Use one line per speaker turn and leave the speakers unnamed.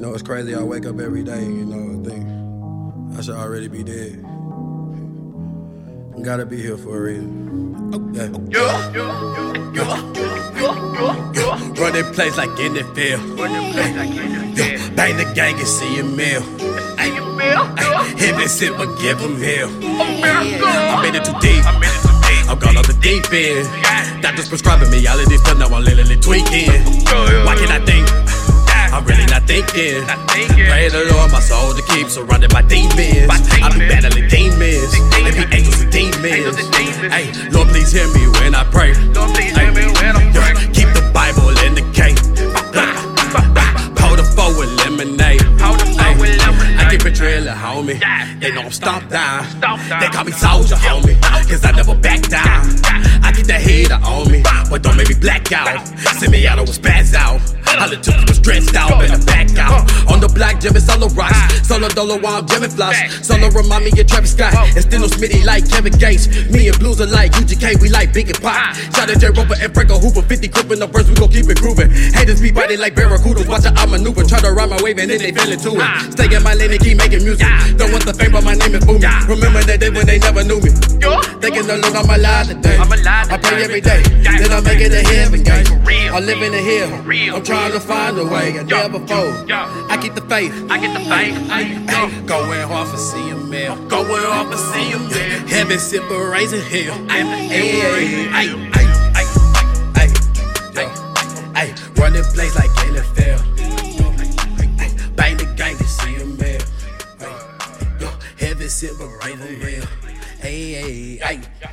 You know, it's crazy. I wake up every day, you know, I think I should already be dead. Gotta be here for a reason. Yeah.
Yeah, yeah, yeah, yeah, yeah,
Run that place like in the field. Bang the gang and see a meal. Hit and sip, but give him hell. I made it too deep. I'm gone off the deep end. Doctors prescribing me all of this stuff, now I'm literally tweaking. Why thinking. Pray the Lord, my soul to keep surrounded by demons. I be battling demons. They be angels and demons. Hey, Lord, please hear me when I pray. Yeah, Keep the Bible in the cake. Pour the four with lemonade. I keep it drilling, homie. They know I'm stomped down. They call me soldier, homie. Cause I never back down. I get that hater on me, but don't make me black out. Send me out, I was spaz out. I two people stressed out. La On the black, jamming solo rocks. Solo dolo while I'm jamming flops. Solo remind me of Travis Scott. And still no Smitty like Kevin Gates. Me and Blues are like UGK, we like Big and Pop. Shout out J Roper and Franco Hoover. 50 grip in the verse, we gon' keep it grooving. Haters be biting like barracudas. Watch how I maneuver. Try to ride my wave and then they fell into it. Stay in my lane and keep making music. Don't want the fame, but my name is booming. Remember that day when they never knew me. Thinking the Lord, I'm alive today.
I'm alive
I pray every day. Then I make it to heaven
real.
I live in the hill. I'm trying to find a way. I never fold. I keep the faith.
I get the bank.
Ay, ay, going hard for CML. I'm
going hard for CML.
Heaven simple raising hell.
hey, hey, hey, ay,
ay, ay, ay, ay. Run like NFL. Bang the gang to CML. Heaven simple raising hell. hey, hey. ay.